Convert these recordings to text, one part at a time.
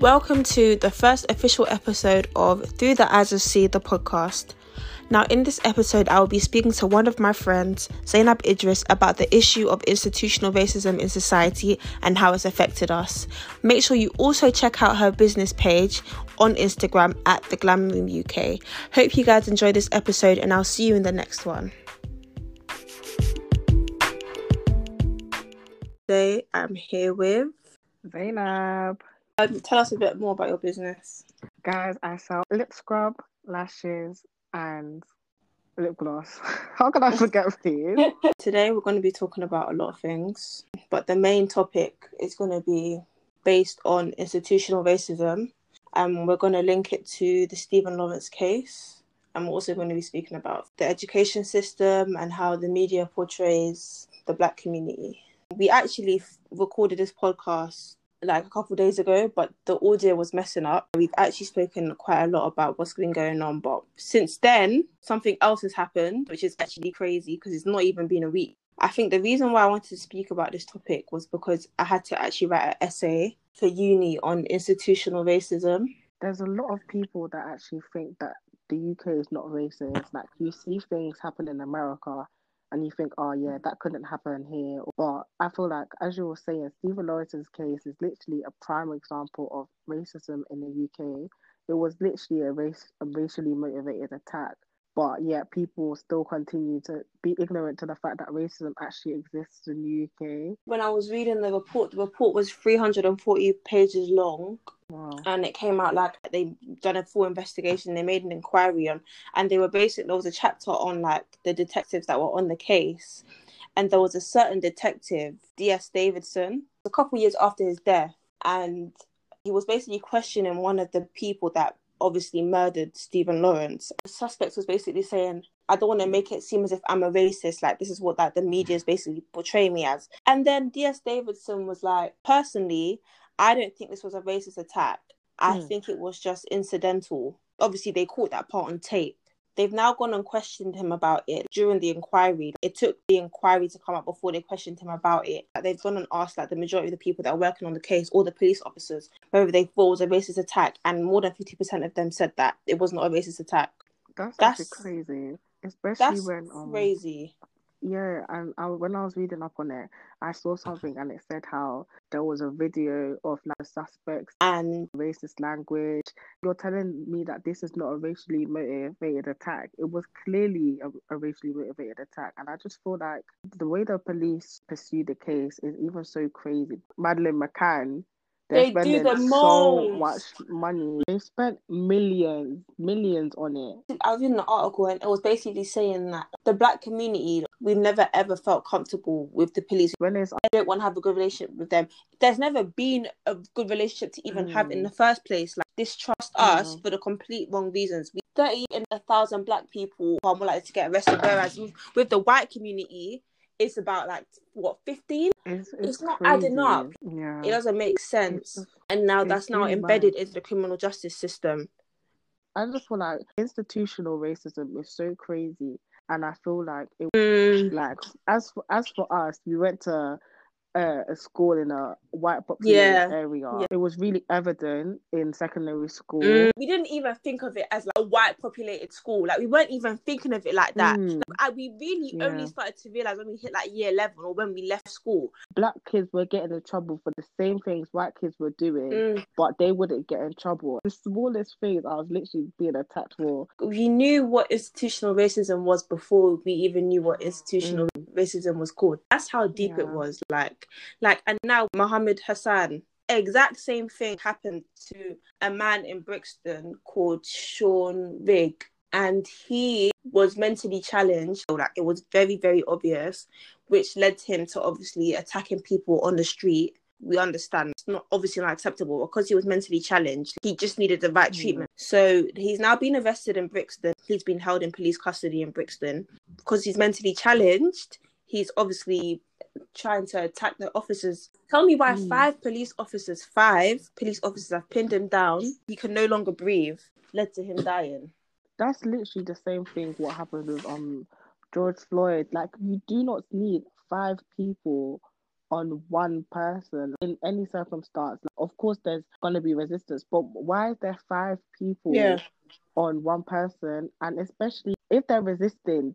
Welcome to the first official episode of Through the Eyes of C, the podcast. Now, in this episode, I will be speaking to one of my friends, Zainab Idris, about the issue of institutional racism in society and how it's affected us. Make sure you also check out her business page on Instagram at the Glam Room UK. Hope you guys enjoy this episode, and I'll see you in the next one. Today, I'm here with Zainab. Um, tell us a bit more about your business. Guys, I sell lip scrub, lashes, and lip gloss. How can I forget, please? Today, we're going to be talking about a lot of things, but the main topic is going to be based on institutional racism. And we're going to link it to the Stephen Lawrence case. And we're also going to be speaking about the education system and how the media portrays the black community. We actually recorded this podcast like a couple days ago, but the audio was messing up. We've actually spoken quite a lot about what's been going on, but since then, something else has happened, which is actually crazy because it's not even been a week. I think the reason why I wanted to speak about this topic was because I had to actually write an essay for uni on institutional racism. There's a lot of people that actually think that the UK is not racist. Like you see things happen in America and you think, oh yeah, that couldn't happen here. But I feel like, as you were saying, Stephen Lawrence's case is literally a prime example of racism in the UK. It was literally a race, a racially motivated attack. But yet people still continue to be ignorant to the fact that racism actually exists in the UK. When I was reading the report, the report was 340 pages long. Wow. and it came out like they done a full investigation they made an inquiry on and they were basically there was a chapter on like the detectives that were on the case and there was a certain detective ds davidson a couple years after his death and he was basically questioning one of the people that obviously murdered stephen lawrence the suspect was basically saying I don't want to make it seem as if I'm a racist. Like this is what like the media is basically portraying me as. And then D.S. Davidson was like, personally, I don't think this was a racist attack. I Mm. think it was just incidental. Obviously, they caught that part on tape. They've now gone and questioned him about it during the inquiry. It took the inquiry to come up before they questioned him about it. They've gone and asked like the majority of the people that are working on the case, or the police officers, whether they thought it was a racist attack, and more than fifty percent of them said that it was not a racist attack. That's, That's- crazy. Especially That's when um, crazy. Yeah, and I, when I was reading up on it, I saw something and it said how there was a video of like suspects And racist language. You're telling me that this is not a racially motivated attack. It was clearly a, a racially motivated attack, and I just feel like the way the police pursue the case is even so crazy. Madeleine McCann. They're They do the so much money. They spent millions, millions on it. I was reading an article and it was basically saying that the black community, we've never ever felt comfortable with the police. When it's I don't want to have a good relationship with them. There's never been a good relationship to even have in Mm. the first place. Like distrust us Mm. for the complete wrong reasons. We thirty in a thousand black people are more likely to get arrested, whereas with, with the white community, it's about like what fifteen. it's, It's not adding up. Yeah. It doesn't make sense, and now it's that's now embedded into the criminal justice system. I just feel like institutional racism is so crazy, and I feel like it Mm, like as for, as for us, we went to uh, a school in a white populated Yeah. area. Yeah. It was really evident in secondary school. Mm. We didn't even think of it as like a white populated school. Like we weren't even thinking of it like that. Mm. I, we really only started to realize when we hit like year eleven or when we left school. Black kids were getting in trouble for the same things white kids were doing, Mm. but they wouldn't get in trouble. The smallest things, I was literally being attacked for. We knew what institutional racism was before we even knew what institutional racism was called. That's how deep it was. Like, like, and now Mohammed Hassan. Exact same thing happened to a man in Brixton called Sean Rigg, and he was mentally challenged. So, like, it was very, very obvious, which led him to obviously attacking people on the street. We understand it's not obviously not acceptable because he was mentally challenged. He just needed the right Mm. treatment. So he's now been arrested in Brixton. He's been held in police custody in Brixton because he's mentally challenged. He's obviously trying to attack the officers. Tell me why Mm. five police officers, five police officers have pinned him down. He can no longer breathe. Led to him dying. That's literally the same thing what happened with um George Floyd. Like you do not need five people on one person in any circumstance. Like, of course, there's going to be resistance, but why is there five people Yeah. on one person? And especially if they're resisting,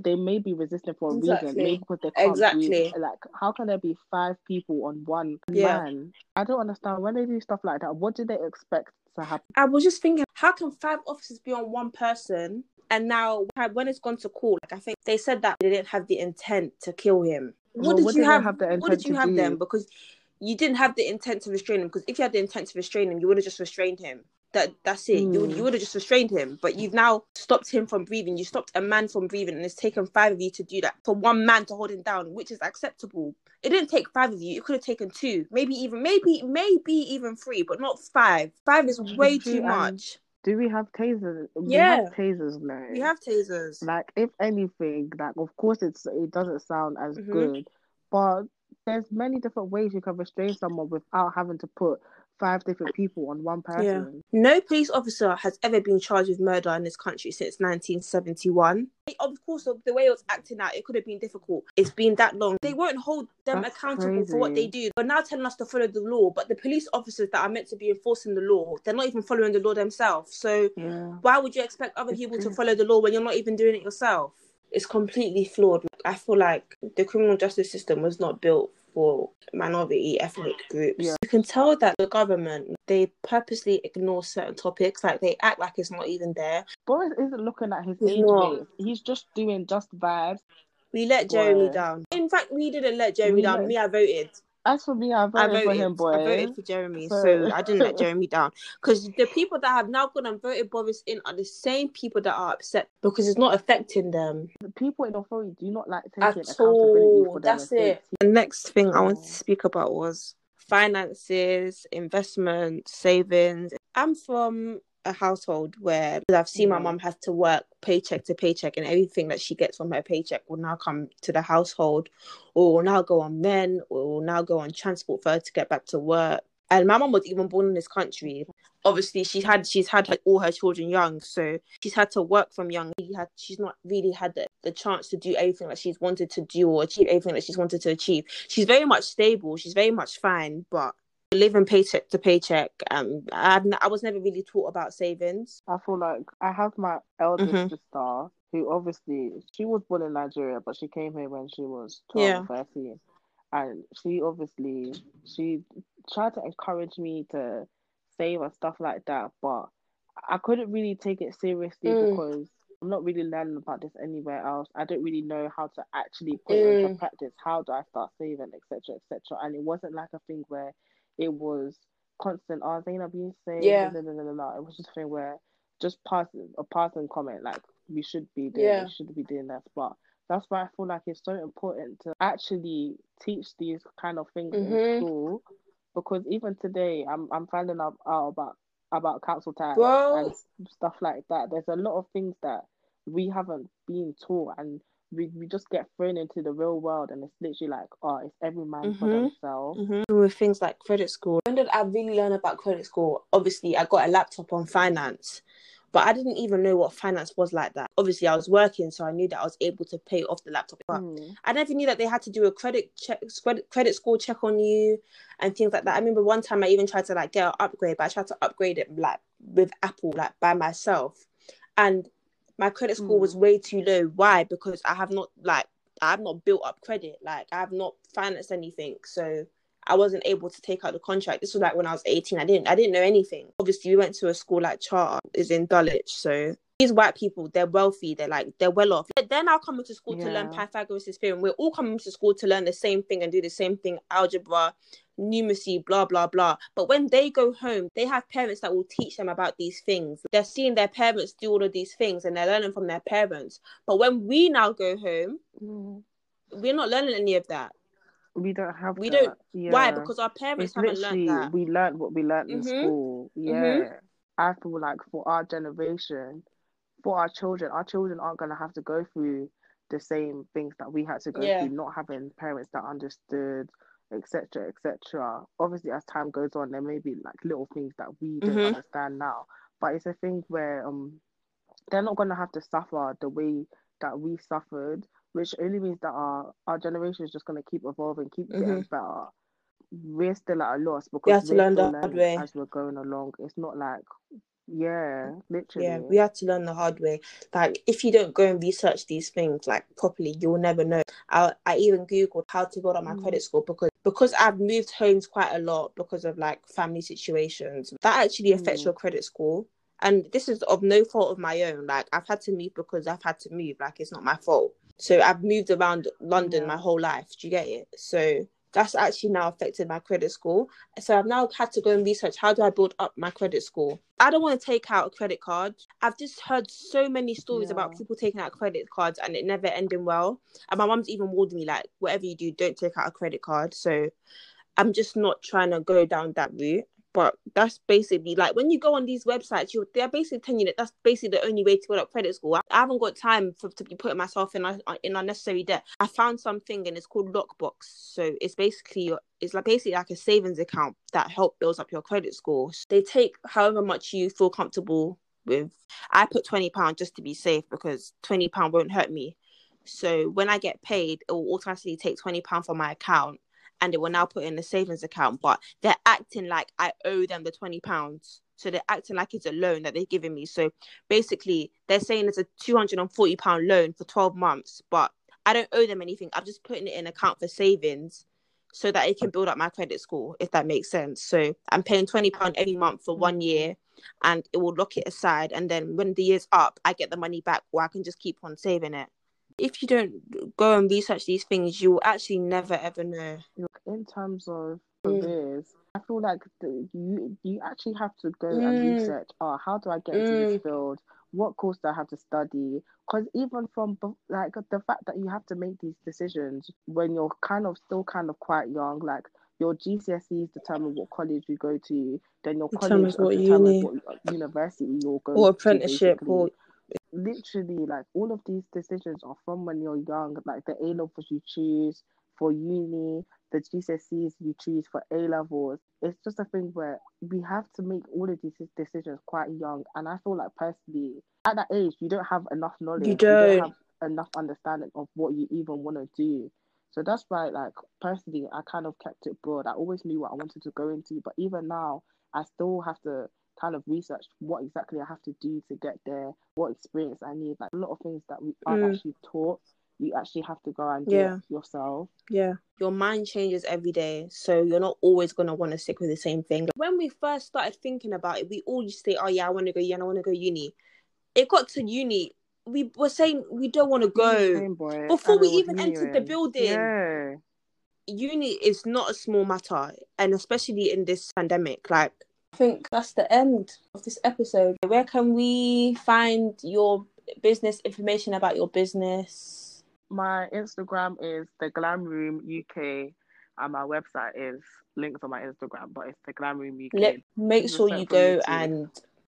they may be resisting for a Exactly. reason, maybe because they can't Exactly. breathe. Like, how can there be five people on one Yeah. man? I don't understand when they do stuff like that. What do they expect to happen? I was just thinking, how can five officers be on one person? And now, when it's gone to court, like I think they said that they didn't have the intent to kill him. What Well, did what you did have? have the what did you to have do? then? Because you didn't have the intent to restrain him. Because if you had the intent to restrain him, you would have just restrained him. That that's it. You would Mm. you would have just restrained him. But you've now stopped him from breathing. You stopped a man from breathing, and it's taken five of you to do that for one man to hold him down, which is acceptable. It didn't take five of you. It could have taken two, maybe even maybe maybe even three, but not five. Five is way too much. Do we have tasers? We Yeah. have tasers now. We have tasers. Like, if anything, like, of course, it's it doesn't sound as Mhm. good, but there's many different ways you can restrain someone without having to put five different people on one person. Yeah. No police officer has ever been charged with murder in this country since 1971. Of course, the way it was acting out, it could have been difficult. It's been that long. They won't hold them That's accountable for what they crazy. do. But now telling us to follow the law. But the police officers that are meant to be enforcing the law, they're not even following the law themselves. So Yeah. why would you expect other people to follow the law when you're not even doing it yourself? It's completely flawed. I feel like the criminal justice system was not built for minority ethnic groups. Yeah. You can tell that the government they purposely ignore certain topics, like they act like it's not even there. Boris isn't looking at his He's age not. base. He's just doing just vibes. We let Jeremy down. In fact, we didn't let Jeremy We down. let- Me, I voted. As for me, I I voted, voted for him, boy. I voted for Jeremy, so, So- I didn't let Jeremy down. Because the people that have now gone and voted Boris in are the same people that are upset because it's not affecting them The people in authority do not like taking at accountability all. for That's it. The next thing I wanted to speak about was finances, investment, savings. I'm from a household where I've seen my mom has to work paycheck to paycheck, and everything that she gets from her paycheck will now come to the household, or will now go on men, or will now go on transport for her to get back to work. And my mom was even born in this country. Obviously, she's had she's had her, all her children young, so she's had to work from young. She had, she's not really had the, the chance to do everything that she's wanted to do or achieve everything that she's wanted to achieve. She's very much stable. She's very much fine, but living paycheck to paycheck. Um, I I was never really taught about savings. I feel like I have my eldest Mhm. sister who obviously she was born in Nigeria, but she came here when she was 12 Yeah. 13. And she obviously she tried to encourage me to save and stuff like that, but I couldn't really take it seriously Mm. because I'm not really learning about this anywhere else. I don't really know how to actually put it into Mm. practice. How do I start saving, etc., etc. And it wasn't like a thing where it was constant. Oh, Zainab, you saved. Yeah. No, no, no, no. It was just a thing where just passing a passing comment like we should be doing, Yeah. we should be doing this, but that's why I feel like it's so important to actually teach these kind of things Mhm. in school because even today I'm I'm finding out, out about about council tax Bro. and stuff like that. There's a lot of things that we haven't been taught and we, we just get thrown into the real world and it's literally like, oh, it's every man for Mhm. themselves. Mm-hmm. With things like credit score. When did I really learn about credit score? Obviously, I got a laptop on finance, but I didn't even know what finance was like that. Obviously, I was working, so I knew that I was able to pay off the laptop. But Mm. I never knew that they had to do a credit check, credit, credit score check on you, and things like that. I remember one time I even tried to like get an upgrade, but I tried to upgrade it like with Apple, like by myself, and my credit score Mm. was way too low. Why? Because I have not like I have not built up credit. Like I have not financed anything, so I wasn't able to take out the contract. This was like when I was 18. I didn't I didn't know anything. Obviously, we went to a school like Charter is in Dulwich, so these white people, they're wealthy, they're like they're well off. They're now coming to school to learn Pythagoras' theorem. We're all coming to school to learn the same thing and do the same thing, algebra, numeracy, blah blah blah. But when they go home, they have parents that will teach them about these things. They're seeing their parents do all of these things and they're learning from their parents. But when we now go home, Mm. we're not learning any of that. We don't have We that. don't- Yeah. Why? Because our parents it's haven't learned that. we learned what we learned in Mhm. school. Yeah. I feel like for our generation, for our children, our children aren't gonna have to go through the same things that we had to go Yeah. through, not having parents that understood, etc., etc. Obviously, as time goes on, there may be like little things that we don't Mhm. understand now, but it's a thing where um they're not gonna have to suffer the way that we suffered which only means that our our generation is just gonna keep evolving, keep getting Mhm. better. We're still at a loss because We have to learn the hard way. as we're going along. It's not like, yeah, literally. Yeah, we had to learn the hard way. Like, if you don't go and research these things like properly, you'll never know. I I even googled how to build up my Mm. credit score because because I've moved homes quite a lot because of like family situations. That actually affects Mm. your credit score, and this is of no fault of my own. Like, I've had to move because I've had to move. Like, it's not my fault. So I've moved around London Yeah. my whole life. Do you get it? So that's actually now affected my credit score. So I've now had to go and research how do I build up my credit score. I don't want to take out a credit card. I've just heard so many stories about people taking out credit cards and it never ending well. And my mum's even warned me like, whatever you do, don't take out a credit card. So I'm just not trying to go down that route. But that's basically like when you go on these websites, you they're basically telling you that that's basically the only way to build up credit score. I haven't got time for to be putting myself in a, uh, in unnecessary debt. I found something and it's called LoqBox. So it's basically your it's like basically like a savings account that help builds up your credit score. They take however much you feel comfortable with. I put twenty pounds just to be safe because twenty pound won't hurt me. So when I get paid, it will automatically take twenty pound from my account and it will now put in the savings account. But they're acting like I owe them the twenty pounds. So they're acting like it's a loan that they're giving me. So basically, they're saying it's a two hundred and forty pound loan for twelve months, but I don't owe them anything. I'm just putting it in account for savings so that it can build up my credit score, if that makes sense. So I'm paying twenty pound every month for one mm-hmm. year, and it will lock it aside. And then when the year's up, I get the money back, or I can just keep on saving it. If you don't go and research these things, you will actually never ever know. Look, in terms of Mm. careers, I feel like the, you you actually have to go Mm. and research. Oh, how do I get into this field? What course do I have to study? Because even from like the fact that you have to make these decisions when you're kind of still kind of quite young, like your GCSEs determine what college you go to, then your Determines college what determines uni. what uh, university you'll go Or apprenticeship, or literally like all of these decisions are from when you're young like the a levels you choose for uni the gcse's you choose for a levels. It's just a thing where we have to make all of these decisions quite young and i feel like personally at that age you don't have enough knowledge. You don't. have enough understanding of what you even want to do. So that's why like personally i kind of kept it broad. I always knew what i wanted to go into but even now i still have to kind of research what exactly I have to do to get there, what experience I need. Like a lot of things that we aren't Mm. actually taught, you actually have to go and do Yeah. it yourself. Yeah. Your mind changes every day. So you're not always going to want to stick with the same thing. When we first started thinking about it, we all used to say, oh, yeah, I want to go uni, I want to go uni. It got to uni. We were saying we don't want to go. Before we even entered the building. Yeah. Uni is not a small matter. And especially in this pandemic. Like, I think that's the end of this episode. Where can we find your business information about your business? My Instagram is the Glam Room UK and my website is linked on my Instagram, but it's the Glam Room UK. lip make sure you go and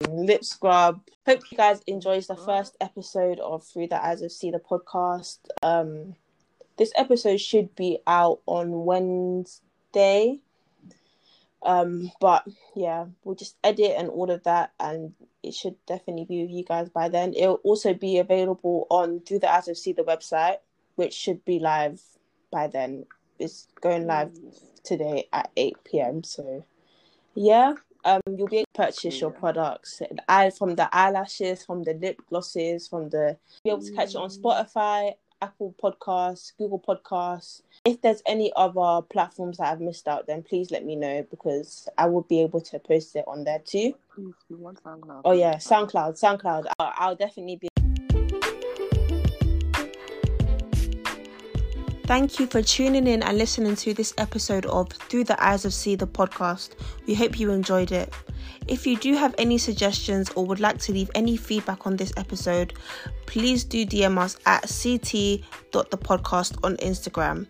lip scrub hope you guys enjoys the first episode of through the eyes of C the podcast um this episode should be out on wednesday um but yeah we'll just edit and all of that and it should definitely be with you guys by then it'll also be available on through the eyes of C the website which should be live by then it's going live today at 8 p.m. So, yeah, um, you'll be able to purchase your products. And I from the eyelashes, from the lip glosses, from the be able to catch it on Mm. Spotify, Apple Podcasts, Google Podcasts. If there's any other platforms that I've missed out, then please let me know because I will be able to post it on there too. Please, we want SoundCloud. Oh yeah, SoundCloud, SoundCloud. I'll, I'll definitely be. Thank you for tuning in and listening to this episode of Through the Eyes of C the podcast. We hope you enjoyed it. If you do have any suggestions or would like to leave any feedback on this episode, please do DM us at ct.thepodcast on Instagram.